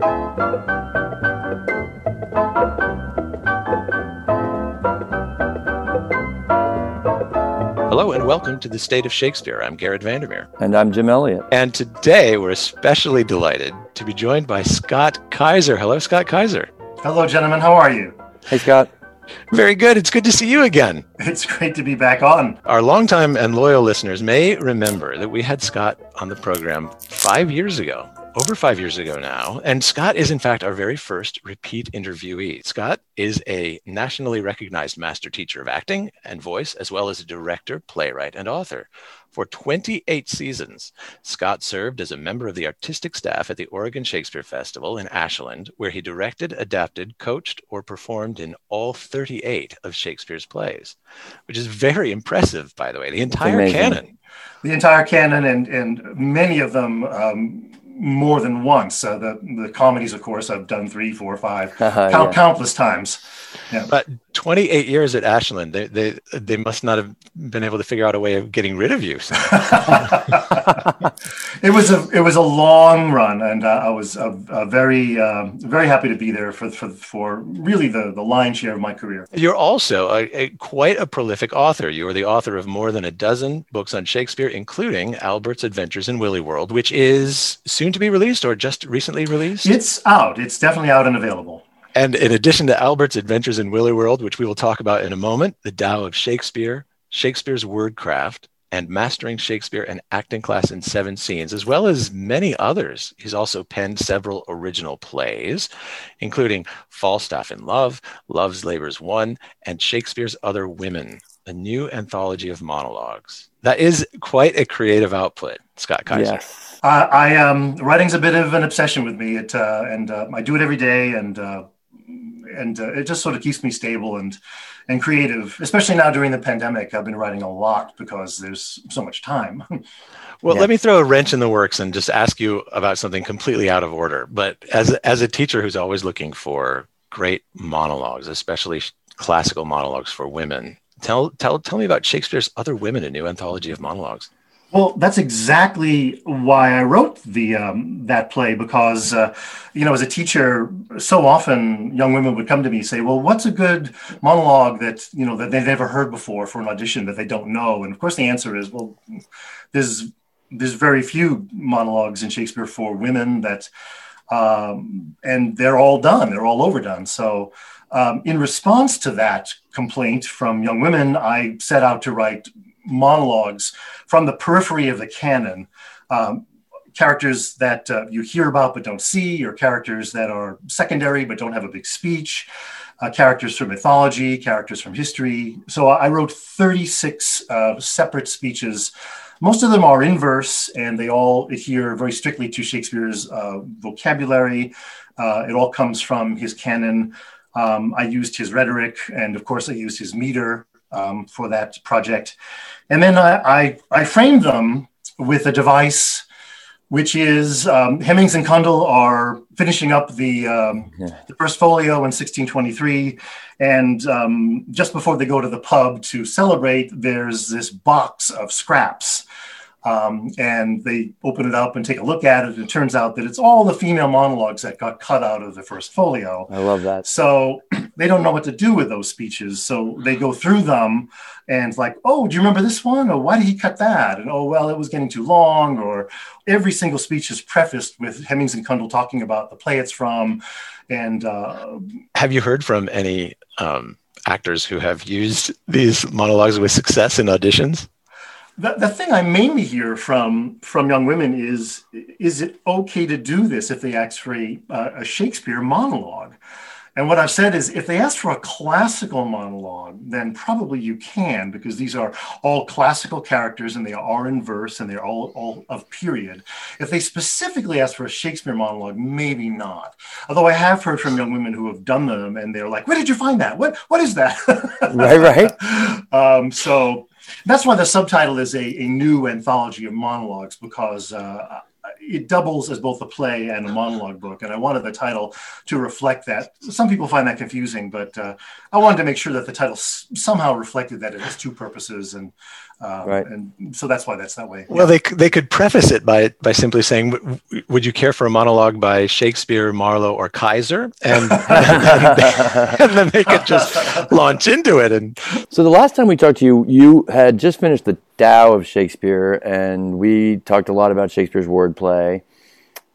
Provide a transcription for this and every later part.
Hello and welcome to the State of Shakespeare. I'm Garrett Vandermeer. And I'm Jim Elliott. And today we're especially delighted to be joined by Scott Kaiser. Hello, Scott Kaiser. Hello, gentlemen. How are you? Hey, Scott. Very good. It's good to see you again. It's great to be back on. Our longtime and loyal listeners may remember that we had Scott on the program five years ago over five years ago now. And Scott is, in fact, our very first repeat interviewee. Scott is a nationally recognized master teacher of acting and voice, as well as a director, playwright, and author. For 28 seasons, Scott served as a member of the artistic staff at the Oregon Shakespeare Festival in Ashland, where he directed, adapted, coached, or performed in all 38 of Shakespeare's plays, which is very impressive, by the way, the entire canon. The entire canon, and, and many of them um, more than once. Uh, the the comedies, of course, I've done three, four, five, uh-huh, count, yeah. countless times. Yeah. But 28 years at Ashland, they, they they must not have been able to figure out a way of getting rid of you. So. it was a it was a long run, and uh, I was uh, uh, very uh, very happy to be there for for for really the the lion's share of my career. You're also a, a, quite a prolific author. You are the author of more than a dozen books on Shakespeare, including Albert's Adventures in Willy World, which is soon to be released or just recently released. It's out. It's definitely out and available. And in addition to Albert's Adventures in Willy World, which we will talk about in a moment, The Tao of Shakespeare, Shakespeare's Wordcraft, and Mastering Shakespeare and Acting Class in Seven Scenes, as well as many others. He's also penned several original plays, including Falstaff in Love, Love's Labor's Won, and Shakespeare's Other Women, a new anthology of monologues. That is quite a creative output, Scott Kaiser. Yes. Uh, I um, writing's a bit of an obsession with me, it, uh, and uh, I do it every day, and uh, and uh, it just sort of keeps me stable and and creative. Especially now during the pandemic, I've been writing a lot because there's so much time. Well, yeah. let me throw a wrench in the works and just ask you about something completely out of order. But as as a teacher who's always looking for great monologues, especially classical monologues for women, tell tell tell me about Shakespeare's Other Women, a new anthology of monologues. Well, that's exactly why I wrote the um, that play because uh, you know as a teacher, so often young women would come to me and say, "Well, what's a good monologue that you know that they've never heard before for an audition that they don't know?" And of course, the answer is, "Well, there's there's very few monologues in Shakespeare for women that, um, and they're all done, they're all overdone." So. Um, in response to that complaint from young women, I set out to write monologues from the periphery of the canon. Um, characters that uh, you hear about but don't see, or characters that are secondary but don't have a big speech, uh, characters from mythology, characters from history. So I wrote 36 uh, separate speeches. Most of them are in verse and they all adhere very strictly to Shakespeare's uh, vocabulary. Uh, it all comes from his canon. Um, I used his rhetoric and, of course, I used his meter um, for that project. And then I, I, I, framed them with a device which is um, Hemmings and Condell are finishing up the, um, yeah. the first folio in 1623. And um, just before they go to the pub to celebrate, there's this box of scraps um, and they open it up and take a look at it. And it turns out that it's all the female monologues that got cut out of the first folio. I love that. So they don't know what to do with those speeches. So they go through them and like, oh, do you remember this one? Or why did he cut that? And oh, well, it was getting too long. Or every single speech is prefaced with Hemmings and Condell talking about the play it's from. And uh, have you heard from any um, actors who have used these monologues with success in auditions? The, the thing I mainly hear from from young women is is it okay to do this if they ask for a, a Shakespeare monologue? And what I've said is if they ask for a classical monologue, then probably you can because these are all classical characters and they are in verse and they're all, all of period. If they specifically ask for a Shakespeare monologue, maybe not. Although I have heard from young women who have done them and they're like, where did you find that? What, what is that? right, right. um, so that's why the subtitle is a, a new anthology of monologues because uh, it doubles as both a play and a monologue book, and I wanted the title to reflect that. Some people find that confusing, but uh, I wanted to make sure that the title s- somehow reflected that it has two purposes, and um, Right. and so that's why that's that way. Well, they they could preface it by by simply saying, "W- w- "Would you care for a monologue by Shakespeare, Marlowe, or Kaiser?" And, and then they could just launch into it. And So the last time we talked to you, you had just finished the Tao of Shakespeare, and we talked a lot about Shakespeare's wordplay.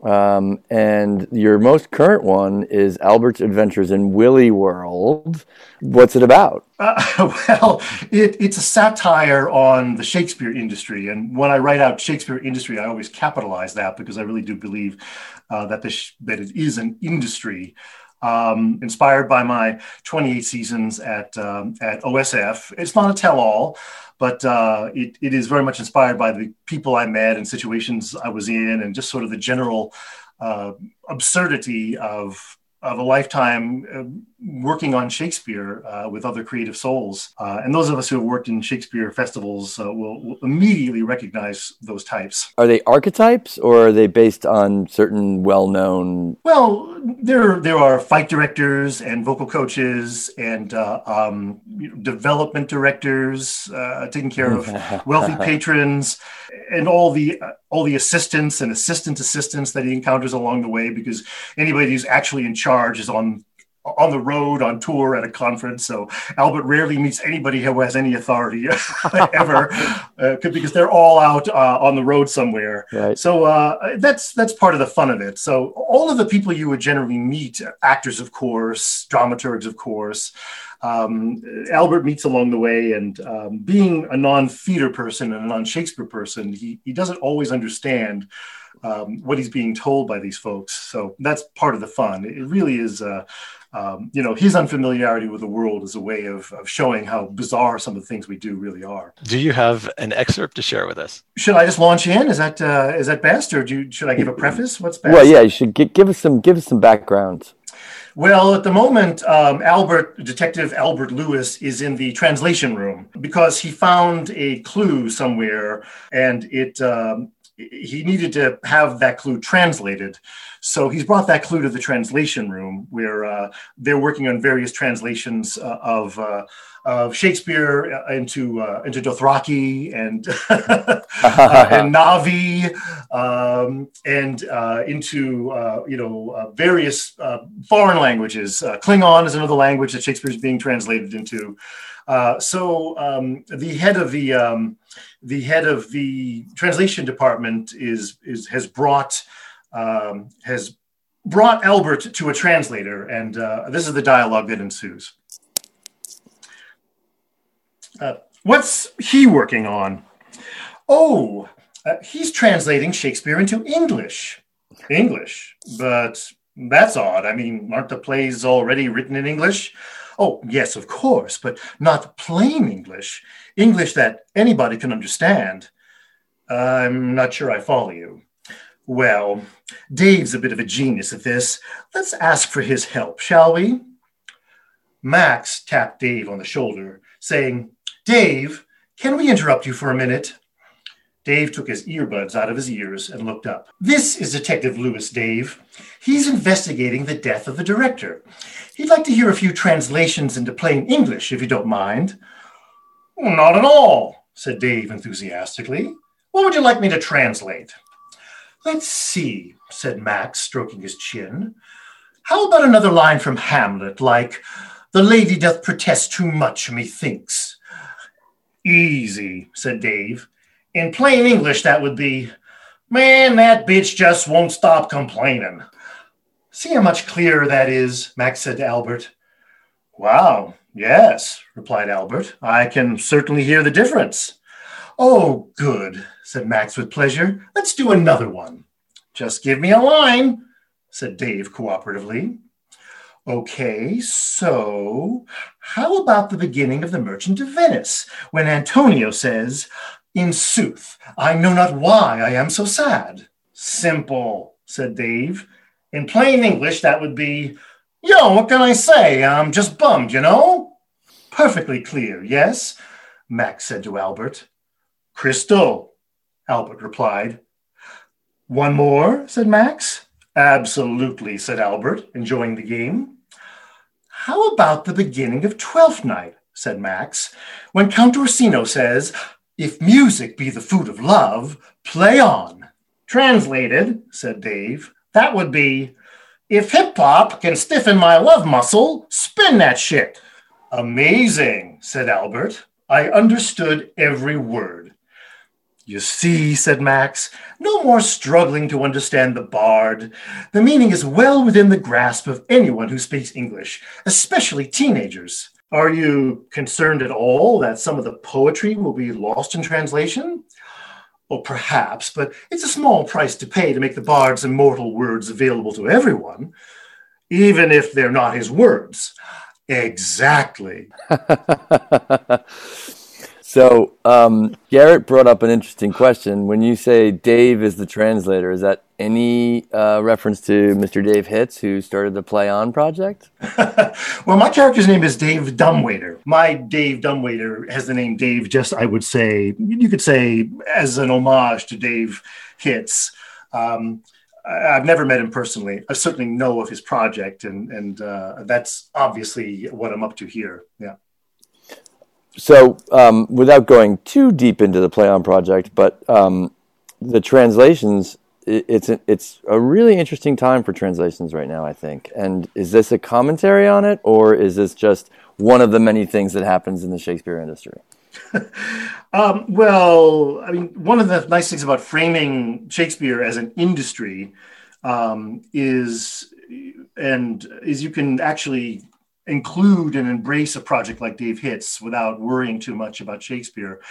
Um, and your most current one is Albert's Adventures in Willy World. What's it about? Uh, well, it, it's a satire on the Shakespeare industry, and when I write out Shakespeare industry, I always capitalize that because I really do believe uh, that that it is an industry. Um, inspired by my 28 seasons at um, at OSF, it's not a tell-all, but uh, it, it is very much inspired by the people I met and situations I was in, and just sort of the general uh, absurdity of of a lifetime uh, working on Shakespeare uh, with other creative souls. Uh, and those of us who have worked in Shakespeare festivals uh, will, will immediately recognize those types. Are they archetypes, or are they based on certain well-known? Well, there there are fight directors and vocal coaches and uh, um, development directors uh, taking care of wealthy patrons and all the uh, all the assistants and assistant assistants that he encounters along the way because anybody who's actually in charge is on on the road on tour at a conference so albert rarely meets anybody who has any authority ever uh, because they're all out uh, on the road somewhere Right. so uh, that's that's part of the fun of it. So all of the people you would generally meet, actors of course, dramaturgs of course, um, Albert meets along the way, and um, being a non-theater person and a non-Shakespeare person, he he doesn't always understand. Um, what he's being told by these folks, so that's part of the fun. It really is, uh, um, you know, his unfamiliarity with the world is a way of, of showing how bizarre some of the things we do really are. do you have an excerpt to share with us? Should I just launch in? Is that uh, is that best, or do you, should I give a preface? What's best? Well, yeah, you should gi- give us some give us some background. Well, at the moment, um, Albert, Detective Albert Lewis, is in the translation room because he found a clue somewhere, and it um, he needed to have that clue translated. So he's brought that clue to the translation room where uh, they're working on various translations uh, of. Uh, of Shakespeare into uh, into Dothraki and uh, and Na'vi um, and uh, into uh, you know uh, various uh, foreign languages. Uh, Klingon is another language that Shakespeare is being translated into. Uh, so um, the head of the um, the head of the translation department is is has brought um, has brought Albert to a translator, and uh, this is the dialogue that ensues. Uh, what's he working on? Oh, uh, he's translating Shakespeare into English. English, but that's odd. I mean, aren't the plays already written in English? Oh, yes, of course, but not plain English, English that anybody can understand. I'm not sure I follow you. Well, Dave's a bit of a genius at this. Let's ask for his help, shall we? Max tapped Dave on the shoulder, saying, Dave, can we interrupt you for a minute? Dave took his earbuds out of his ears and looked up. This is Detective Lewis, Dave. He's investigating the death of the director. He'd like to hear a few translations into plain English, if you don't mind. Oh, not at all, said Dave enthusiastically. What would you like me to translate? Let's see, said Max, stroking his chin. How about another line from Hamlet, like, The lady doth protest too much, methinks? Easy, said Dave. In plain English, that would be, Man, that bitch just won't stop complaining. See how much clearer that is, Max said to Albert. Wow, yes, replied Albert. I can certainly hear the difference. Oh, good, said Max with pleasure. Let's do another one. Just give me a line, said Dave cooperatively. Okay, so how about the beginning of The Merchant of Venice, when Antonio says, In sooth, I know not why I am so sad? Simple, said Dave. In plain English, that would be, Yo, what can I say? I'm just bummed, you know? Perfectly clear, yes? Max said to Albert. Crystal, Albert replied. One more, said Max. Absolutely, said Albert, enjoying the game. How about the beginning of Twelfth Night, said Max, when Count Orsino says, If music be the food of love, play on. Translated, said Dave, that would be, If hip hop can stiffen my love muscle, spin that shit. Amazing, said Albert. I understood every word. You see, said Max, no more struggling to understand the bard. The meaning is well within the grasp of anyone who speaks English, especially teenagers. Are you concerned at all that some of the poetry will be lost in translation? Perhaps, but it's a small price to pay to make the bard's immortal words available to everyone, even if they're not his words. Exactly. So um, Garrett brought up an interesting question. When you say Dave is the translator, is that any uh, reference to Mr. Dave Hitz, who started the Play On project? well, my character's name is Dave Dumbwaiter. My Dave Dumbwaiter has the name Dave. Just I would say you could say as an homage to Dave Hitz. Um, I've never met him personally. I certainly know of his project, and and uh, that's obviously what I'm up to here. Yeah so um, without going too deep into the play on project, but um, the translations, it, it's a, it's a really interesting time for translations right now, I think. And is this a commentary on it, or is this just one of the many things that happens in the Shakespeare industry? um, well, I mean, one of the nice things about framing Shakespeare as an industry um, is, and is you can actually include and embrace a project like Dave Hitz without worrying too much about Shakespeare.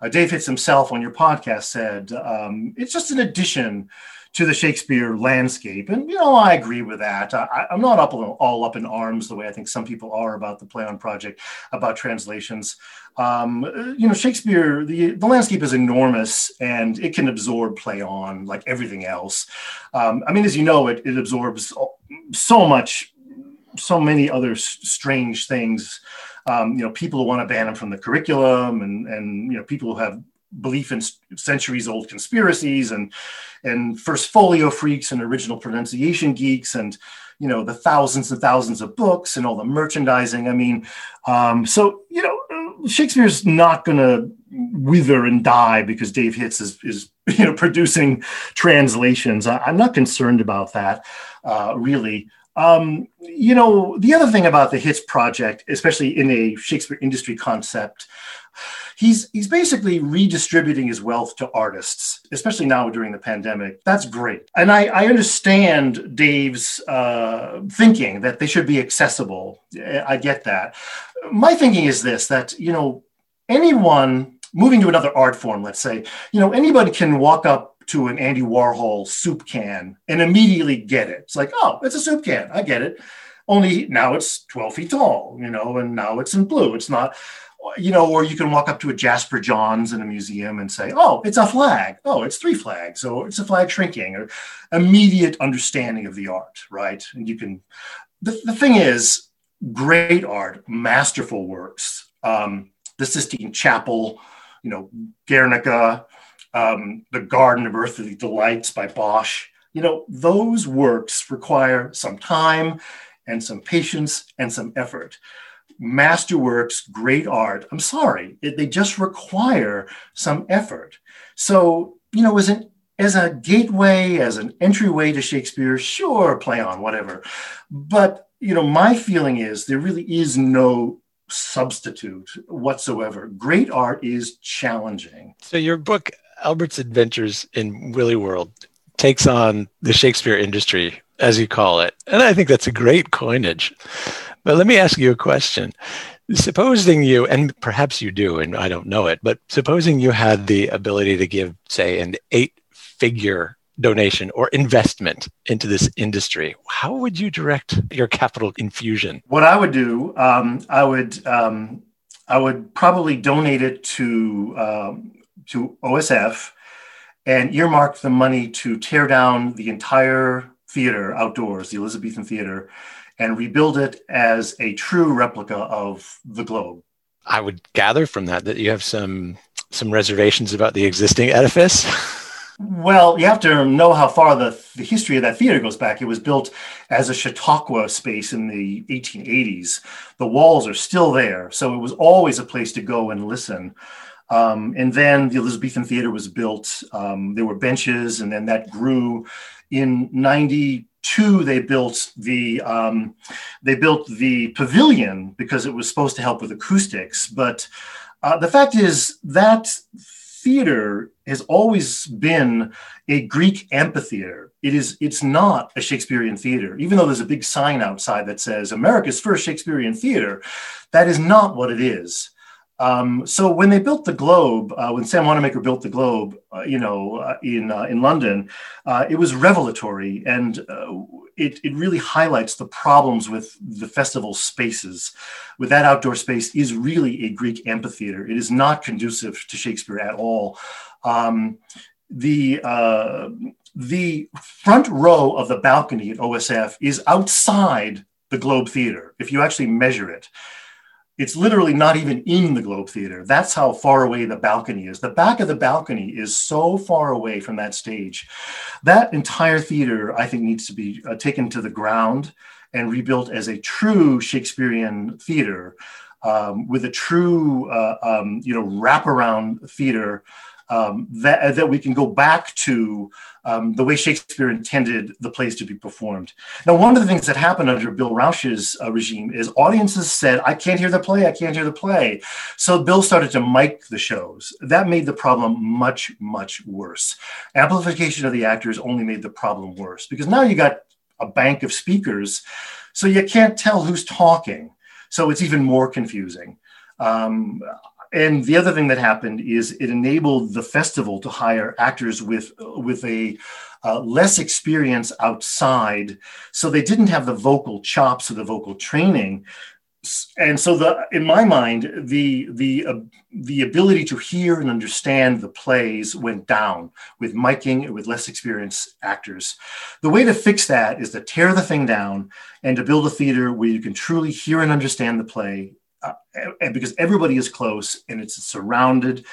Uh, Dave Hitz himself on your podcast said um, it's just an addition to the Shakespeare landscape. And, you know, I agree with that. I, am not up all up in arms the way I think some people are about the Play On Project, about translations. Um, you know, Shakespeare, the, the landscape is enormous and it can absorb Play On like everything else. Um, I mean, as you know, it, it absorbs so much so many other strange things. Um, you know, people who want to ban them from the curriculum, and and you know, people who have belief in centuries old conspiracies, and and first folio freaks and original pronunciation geeks, and you know, the thousands and thousands of books and all the merchandising. I mean, um, so you know, Shakespeare's not going to wither and die because Dave Hitz is is you know producing translations. I, am not concerned about that, uh, really. Um, you know, the other thing about the Hitz project, especially in a Shakespeare industry concept, he's he's basically redistributing his wealth to artists, especially now during the pandemic. That's great, and I, I understand Dave's uh, thinking that they should be accessible. I get that. My thinking is this: that you know, anyone moving to another art form, let's say, you know, anybody can walk up to an Andy Warhol soup can and immediately get it. It's like, oh, it's a soup can. I get it. Only now it's 12 feet tall, you know, and now it's in blue. It's not, you know, or you can walk up to a Jasper Johns in a museum and say, oh, it's a flag. Oh, it's three flags. or it's a flag shrinking or immediate understanding of the art, right? And you can, the, the thing is, great art, masterful works, um, the Sistine Chapel, you know, Guernica, um, The Garden of Earthly Delights by Bosch. You know, those works require some time and some patience and some effort. Masterworks, great art, I'm sorry, it, they just require some effort. So, you know, as an as a gateway, as an entryway to Shakespeare, sure, play on, whatever. But, you know, my feeling is there really is no substitute whatsoever. Great art is challenging. So, your book Albert's Adventures in Willy World takes on the Shakespeare industry, as you call it. And I think that's a great coinage. But let me ask you a question. Supposing you, and perhaps you do, and I don't know it, but supposing you had the ability to give, say, an eight figure donation or investment into this industry, how would you direct your capital infusion? What I would do, um, I would, um, I would probably donate it to um, to OSF and earmarked the money to tear down the entire theater outdoors, the Elizabethan Theater, and rebuild it as a true replica of the Globe. I would gather from that that you have some some reservations about the existing edifice. Well, you have to know how far the, the history of that theater goes back. It was built as a Chautauqua space in the 1880s. The walls are still there, so it was always a place to go and listen. Um, and then the Elizabethan Theater was built. Um, there were benches, and then that grew. In '92, they built the um, they built the pavilion because it was supposed to help with acoustics. But uh, the fact is that theater has always been a Greek amphitheater. It is it's not a Shakespearean theater, even though there's a big sign outside that says America's first Shakespearean theater. That is not what it is. Um, so when they built the Globe, uh, when Sam Wanamaker built the Globe, uh, you know, uh, in uh, in London, uh, it was revelatory, and uh, it it really highlights the problems with the festival spaces. With that outdoor space, is really a Greek amphitheater. It is not conducive to Shakespeare at all. Um, the the front row of the balcony at OSF is outside the Globe Theater. If you actually measure it. It's literally not even in the Globe Theater. That's how far away the balcony is. The back of the balcony is so far away from that stage. That entire theater, I think, needs to be uh, taken to the ground and rebuilt as a true Shakespearean theater um, with a true, uh, um, you know, wraparound theater um, that, that we can go back to um, the way Shakespeare intended the plays to be performed. Now, one of the things that happened under Bill Rauch's uh, regime is audiences said, I can't hear the play, I can't hear the play. So Bill started to mic the shows. That made the problem much, much worse. Amplification of the actors only made the problem worse because now you got a bank of speakers, so you can't tell who's talking. So it's even more confusing. Um, and the other thing that happened is it enabled the festival to hire actors with with a uh, less experience outside, so they didn't have the vocal chops or the vocal training. And so, the in my mind, the the uh, the ability to hear and understand the plays went down with miking with less experienced actors. The way to fix that is to tear the thing down and to build a theater where you can truly hear and understand the play uh, and because everybody is close and it's surrounded.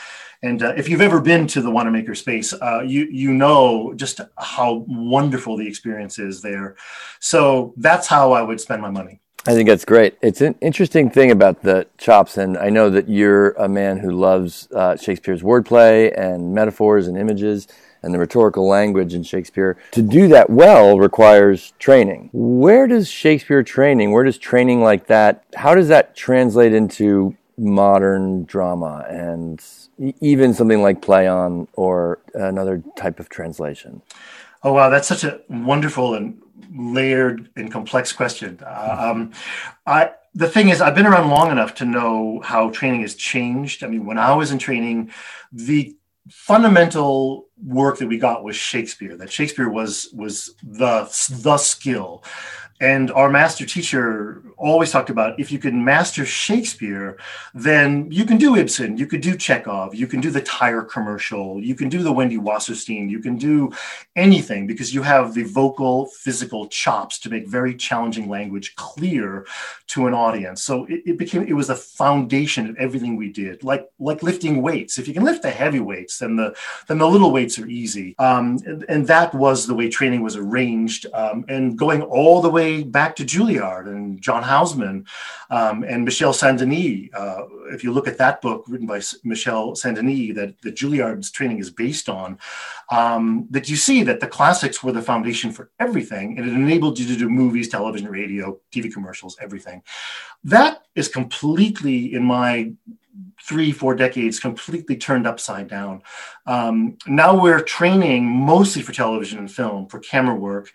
And uh, if you've ever been to the Wanamaker space, uh, you you know just how wonderful the experience is there. So that's how I would spend my money. I think that's great. It's an interesting thing about the chops, and I know that you're a man who loves uh, Shakespeare's wordplay and metaphors and images and the rhetorical language in Shakespeare. To do that well requires training. Where does Shakespeare training, where does training like that, how does that translate into modern drama and even something like play on or another type of translation? Oh, wow, that's such a wonderful and layered and complex question. Uh, um, I, the thing is, I've been around long enough to know how training has changed. I mean, when I was in training, the fundamental work that we got was Shakespeare. That Shakespeare was was the the skill, and our master teacher always talked about if you can master Shakespeare, then you can do Ibsen, you could do Chekhov, you can do the tire commercial, you can do the Wendy Wasserstein, you can do anything because you have the vocal, physical chops to make very challenging language clear to an audience. So it, it became it was the foundation of everything we did, like like lifting weights. If you can lift the heavy weights, then the then the little weights are easy. Um, and, and, that was the way training was arranged, um, and going all the way way back to Juilliard and John Houseman um, and Michel Saint Denis. Uh, if you look at that book written by Michel Saint Denis that, that Juilliard's training is based on, um, that you see that the classics were the foundation for everything and it enabled you to do movies, television, radio, TV commercials, everything. That is completely, in my three, four decades completely turned upside down. Um, now we're training mostly for television and film, for camera work.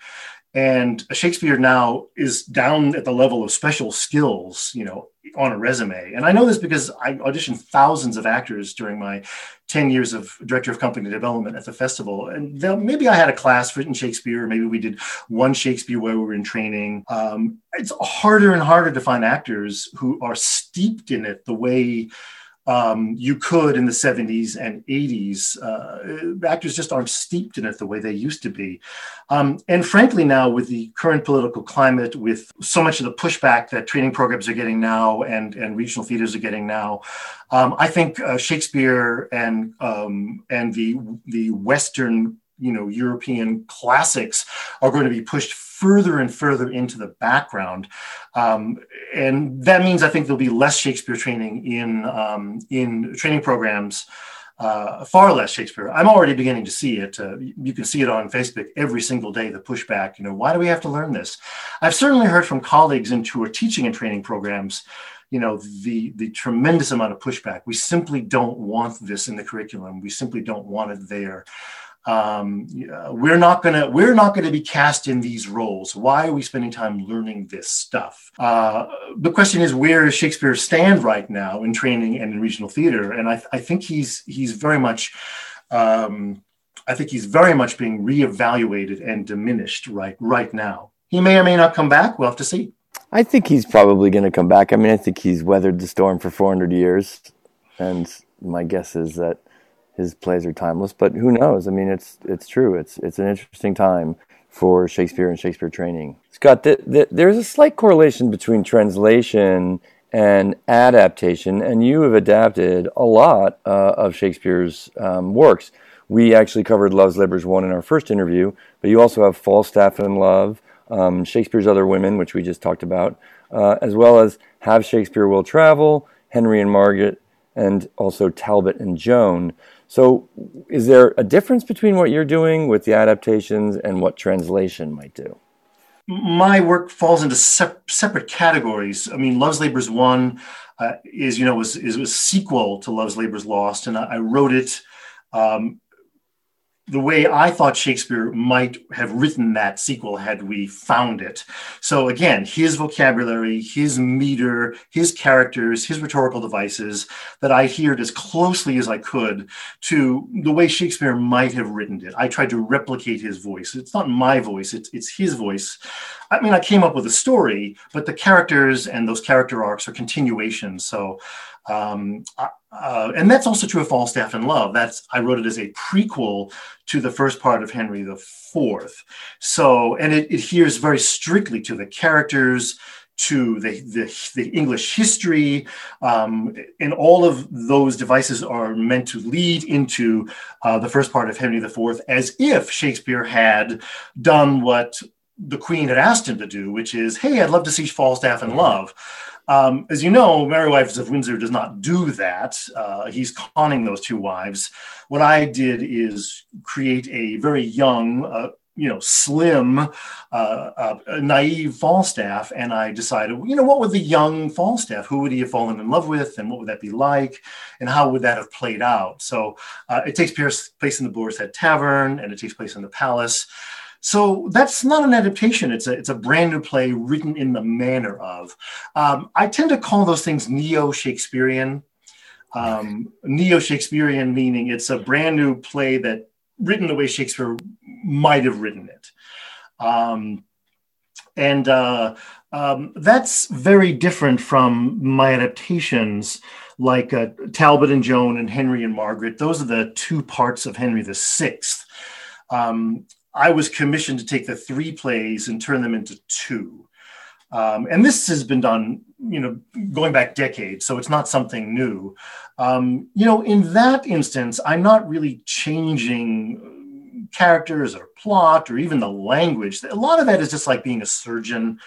And Shakespeare now is down at the level of special skills, you know, on a resume. And I know this because I auditioned thousands of actors during my 10 years of director of company development at the festival. And maybe I had a class written Shakespeare, or maybe we did one Shakespeare where we were in training. Um, it's harder and harder to find actors who are steeped in it the way um, you could in the 70s and 80s. Uh, actors just aren't steeped in it the way they used to be. Um, and frankly, now with the current political climate, with so much of the pushback that training programs are getting now and, and regional theaters are getting now, um, I think uh, Shakespeare and um, and the the Western you know European classics are going to be pushed further and further into the background, um, and that means I think there'll be less Shakespeare training in um, in training programs. Uh, far less Shakespeare. I'm already beginning to see it. Uh, you can see it on Facebook every single day. The pushback. You know, why do we have to learn this? I've certainly heard from colleagues into our teaching and training programs you know the the tremendous amount of pushback we simply don't want this in the curriculum we simply don't want it there um, we're not gonna we're not gonna be cast in these roles. Why are we spending time learning this stuff? Uh, the question is, where does Shakespeare stand right now in training and in regional theater? And I, I think he's he's very much. Um, I think he's very much being reevaluated and diminished right right now. He may or may not come back. We'll have to see. I think he's probably going to come back. I mean, I think he's weathered the storm for 400 years, and my guess is that his plays are timeless. But who knows? I mean, it's it's true. It's it's an interesting time for Shakespeare and Shakespeare training. Scott, the, the, there's a slight correlation between translation and adaptation, and you have adapted a lot uh, of Shakespeare's um, works. We actually covered Love's Labour's Won in our first interview, but you also have Falstaff and Love, um, Shakespeare's Other Women, which we just talked about, uh, as well as Have Shakespeare Will Travel, Henry and Margaret, and also Talbot and Joan. So, is there a difference between what you're doing with the adaptations and what translation might do? My work falls into sep- separate categories. I mean, Love's Labor's Won uh, is, you know, was is a sequel to Love's Labor's Lost, and I, I wrote it um, the way I thought Shakespeare might have written that sequel had we found it. So again, his vocabulary, his meter, his characters, his rhetorical devices that I adhered as closely as I could to the way Shakespeare might have written it. I tried to replicate his voice. It's not my voice, it's, it's his voice. I mean, I came up with a story, but the characters and those character arcs are continuations. So um, uh, and that's also true of Falstaff in Love. That's I wrote it as a prequel to the first part of Henry IV. So, and it, adheres very strictly to the characters, to the, the, the English history, um, and all of those devices are meant to lead into uh, the first part of Henry IV as if Shakespeare had done what the Queen had asked him to do, which is, hey, I'd love to see Falstaff in Love. Um, as you know, Merry Wives of Windsor does not do that. Uh, he's conning those two wives. What I did is create a very young, uh, you know, slim, uh, uh naive Falstaff, and I decided, you know, what would the young Falstaff, who would he have fallen in love with, and what would that be like, and how would that have played out? So uh, it takes place in the Boar's Head Tavern, and it takes place in the palace. So that's not an adaptation. It's a it's a brand new play written in the manner of. Um, I tend to call those things neo Shakespearean. Um, neo Shakespearean meaning it's a brand new play that written the way Shakespeare might have written it. Um, and uh, um, that's very different from my adaptations like uh, Talbot and Joan and Henry and Margaret. Those are the two parts of Henry VI. Um, I was commissioned to take the three plays and turn them into two. Um, and this has been done, you know, going back decades, so it's not something new. Um, you know, in that instance, I'm not really changing characters or plot or even the language. A lot of that is just like being a surgeon.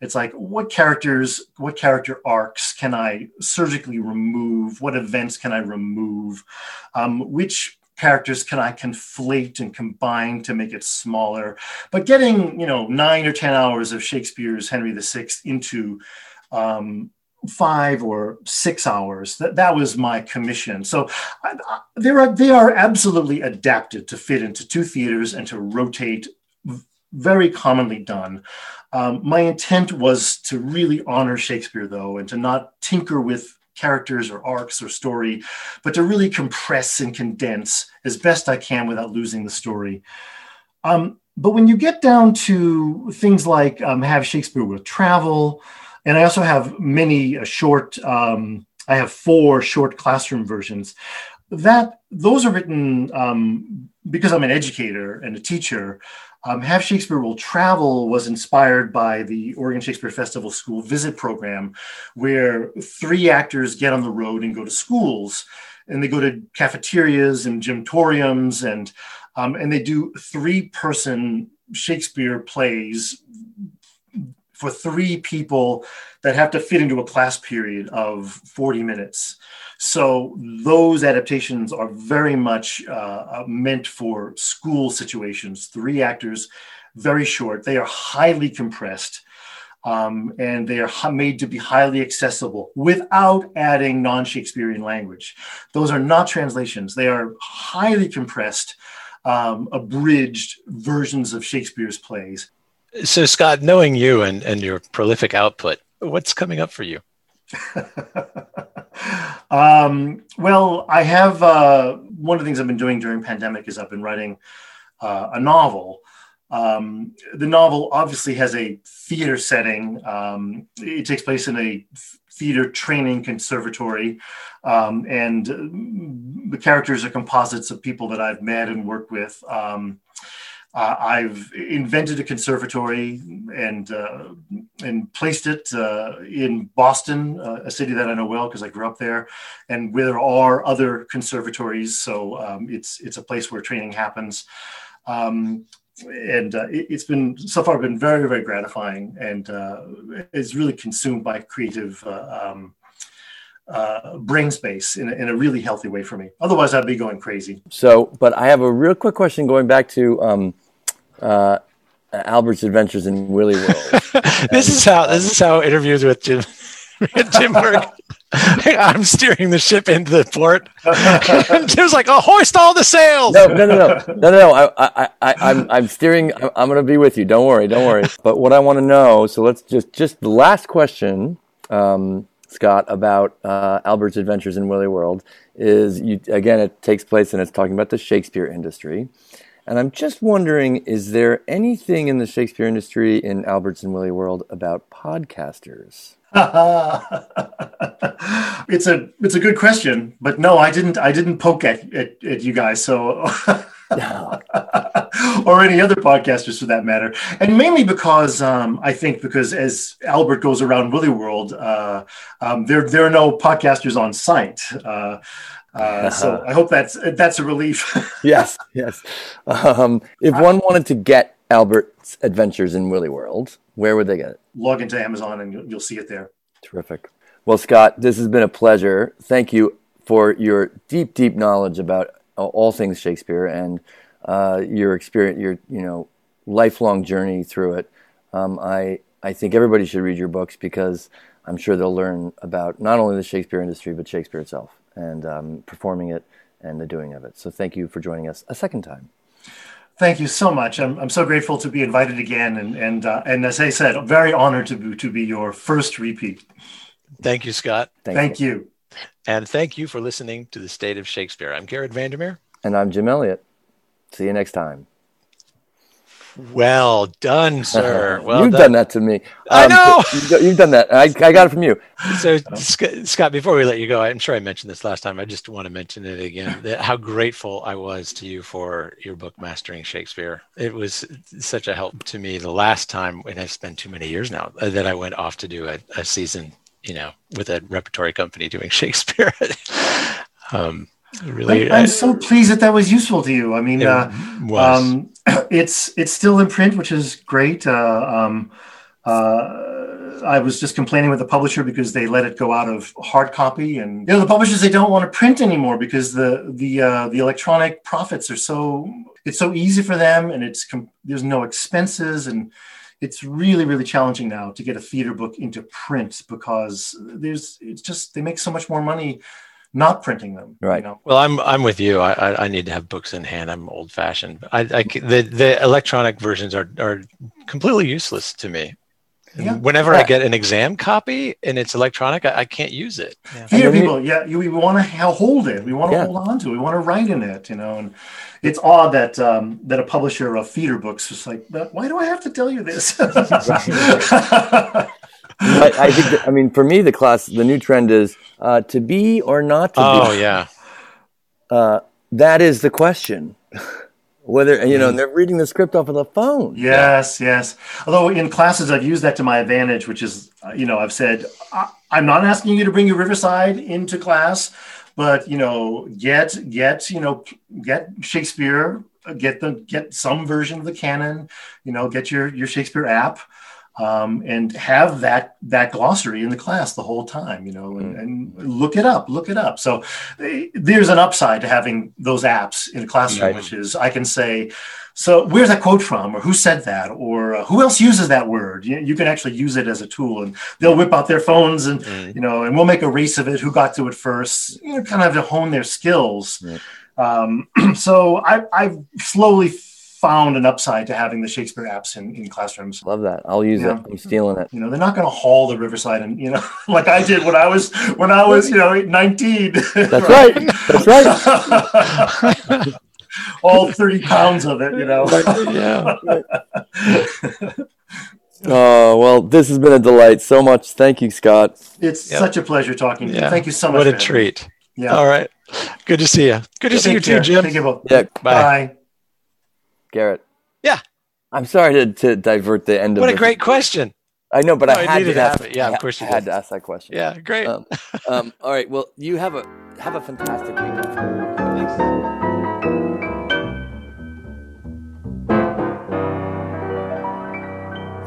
It's like what characters, what character arcs can I surgically remove? What events can I remove? Um, which characters can I conflate and combine to make it smaller? But getting, you know, nine or 10 hours of Shakespeare's Henry VI into um, five or six hours, that, that was my commission. So I, I, they, are, they are absolutely adapted to fit into two theaters and to rotate very commonly done. Um, my intent was to really honor Shakespeare, though, and to not tinker with characters or arcs or story, but to really compress and condense as best I can without losing the story. Um, but when you get down to things like um, Have Shakespeare Will Travel, and I also have many uh, short, um, I have four short classroom versions. That those are written um, because I'm an educator and a teacher. Um, Shakespeare Will Travel was inspired by the Oregon Shakespeare Festival School Visit Program, where three actors get on the road and go to schools. And they go to cafeterias and gymtoriums and um, and they do three-person Shakespeare plays for three people that have to fit into a class period of 40 minutes. So those adaptations are very much uh, meant for school situations. Three actors, very short. They are highly compressed. Um, and they are made to be highly accessible without adding non Shakespearean language. Those are not translations, they are highly compressed, um, abridged versions of Shakespeare's plays. So, Scott, knowing you and, and your prolific output, what's coming up for you? um, well, I have uh, one of the things I've been doing during pandemic is I've been writing uh, a novel um, the novel obviously has a theater setting. Um, it takes place in a theater training conservatory, um, and the characters are composites of people that I've met and worked with. Um, uh, I've invented a conservatory and uh, and placed it uh, in Boston, uh, a city that I know well because I grew up there, and where there are other conservatories. So um, it's it's a place where training happens. Um, and uh, it, has been so far been very very gratifying and uh, is really consumed by creative um, uh, brain space in a, in a really healthy way for me otherwise i'd be going crazy so but i have a real quick question going back to um, uh, albert's adventures in willy world this is how this is how interviews with jim jim work I'm steering the ship into the port. Jim's like, "Oh, hoist all the sails!" No, no, no, no, no, no. no. I, I, I, I'm, I'm steering. I'm, I'm going to be with you. Don't worry, don't worry. But what I want to know. So let's just, just the last question, um, Scott, about uh, Albert's adventures in Willy World is you again. It takes place and it's talking about the Shakespeare industry. And I'm just wondering, is there anything in the Shakespeare industry in Albert's and Willy World about podcasters? it's a it's a good question, but no, I didn't I didn't poke at at, at you guys. So. or any other podcasters for that matter, and mainly because um, I think because as Albert goes around Willy World, uh, um, there there are no podcasters on site. Uh, uh, so I hope that's that's a relief. yes, yes. Um, if one wanted to get Albert's Adventures in Willy World, where would they get it? Log into Amazon and you'll, you'll see it there. Terrific. Well, Scott, this has been a pleasure. Thank you for your deep, deep knowledge about all things Shakespeare and uh, your experience, your you know lifelong journey through it. Um, I I think everybody should read your books because I'm sure they'll learn about not only the Shakespeare industry but Shakespeare itself and um, performing it and the doing of it. So thank you for joining us a second time. Thank you so much. I'm, I'm so grateful to be invited again, and and uh, and as I said, very honored to be, to be your first repeat. Thank you, Scott. Thank, thank you. you. And thank you for listening to the State of Shakespeare. I'm Garrett Vandermeer, and I'm Jim Elliott. See you next time. Well done, sir. Well you've done. done. that to me. I um, know you've done that. I, I got it from you. So, Scott, before we let you go, I'm sure I mentioned this last time. I just want to mention it again. how grateful I was to you for your book, Mastering Shakespeare. It was such a help to me the last time, and it's been too many years now that I went off to do a, a season, you know, with a repertory company doing Shakespeare. um, really, I, am so pleased that that was useful to you. I mean, uh, um, it's it's still in print, which is great. Uh, um, uh, I was just complaining with the publisher because they let it go out of hard copy, and you know the publishers they don't want to print anymore because the the uh, the electronic profits are so it's so easy for them, and it's there's no expenses, and it's really really challenging now to get a theater book into print because there's it's just they make so much more money not printing them. Right. You know? Well, I'm I'm with you. I, I need to have books in hand. I'm old fashioned. I, I the the electronic versions are are completely useless to me. Yeah. Whenever yeah. I get an exam copy and it's electronic, I, I can't use it. Yeah. Here, people, yeah, you, we want to hold it. We want to yeah. hold on to it. We want to write in it, you know. And it's odd that um, that a publisher of feeder books is like, why do I have to tell you this? I, I, think. That, I mean, for me, the class, the new trend is uh, to be or not to oh, be. Oh yeah. Uh, that is the question. Whether you know, mm. they're reading the script off of the phone. Yes, yes. Although in classes, I've used that to my advantage, which is, uh, you know, I've said, I'm not asking you to bring your Riverside into class, but you know, get get you know, get Shakespeare get the get some version of the canon. You know, get your your Shakespeare app. Um, and have that that glossary in the class the whole time, you know, and, and, look it up, look it up. So eh, there's an upside to having those apps in a classroom, right. which is I can say, so where's that quote from, or who said that, or uh, who else uses that word? You, you, can actually use it as a tool, and they'll whip out their phones, and mm. you know, and we'll make a race of it. Who got to it first? You know, kind of have to hone their skills. Um, so I, I've slowly found an upside to having the Shakespeare apps in, in classrooms. Love that. I'll use it. I'm stealing it. You know, they're not going to haul the Riverside and you know, like I did when I was when I was you know 19. That's right. That's right. all 30 pounds of it, you know. yeah. Oh, well, this has been a delight. So much. Thank you, Scott. It's yep. such a pleasure talking to you. Thank you so much. What a treat. Yeah. All right. Good to see you. Good to yeah, see you care. too, Jim. Thank you both. Yeah. Bye. Bye. Garrett. Yeah. I'm sorry to, to divert the end what of What a great question. I know, but no, I had to ask, it. Yeah, of course you I had to ask that question. Yeah, great. Um, um, all right. Well, you have a have a fantastic weekend. Thanks.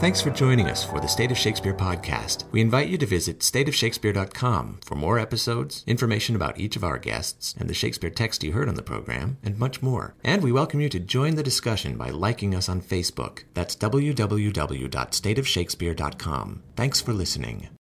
Thanks for joining us for the State of Shakespeare podcast. We invite you to visit stateofshakespeare.com for more episodes, information about each of our guests, and the Shakespeare text you heard on the program, and much more. And we welcome you to join the discussion by liking us on Facebook. That's www.stateofshakespeare.com. Thanks for listening.